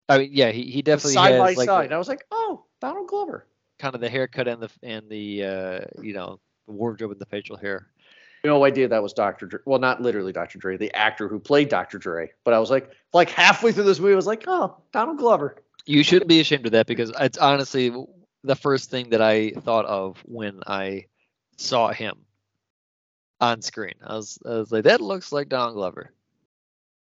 I mean, yeah, he, he definitely side has by like side. the- I was like, oh, Donald Glover. kind of the haircut and the and the uh, you know the wardrobe and the facial hair. No idea that was Dr. Dre. Well, not literally Dr. Dre, the actor who played Dr. Dre. But I was like, like halfway through this movie, I was like, oh, Donald Glover. You shouldn't be ashamed of that because it's honestly the first thing that I thought of when I saw him on screen. I was, I was like, that looks like Donald Glover.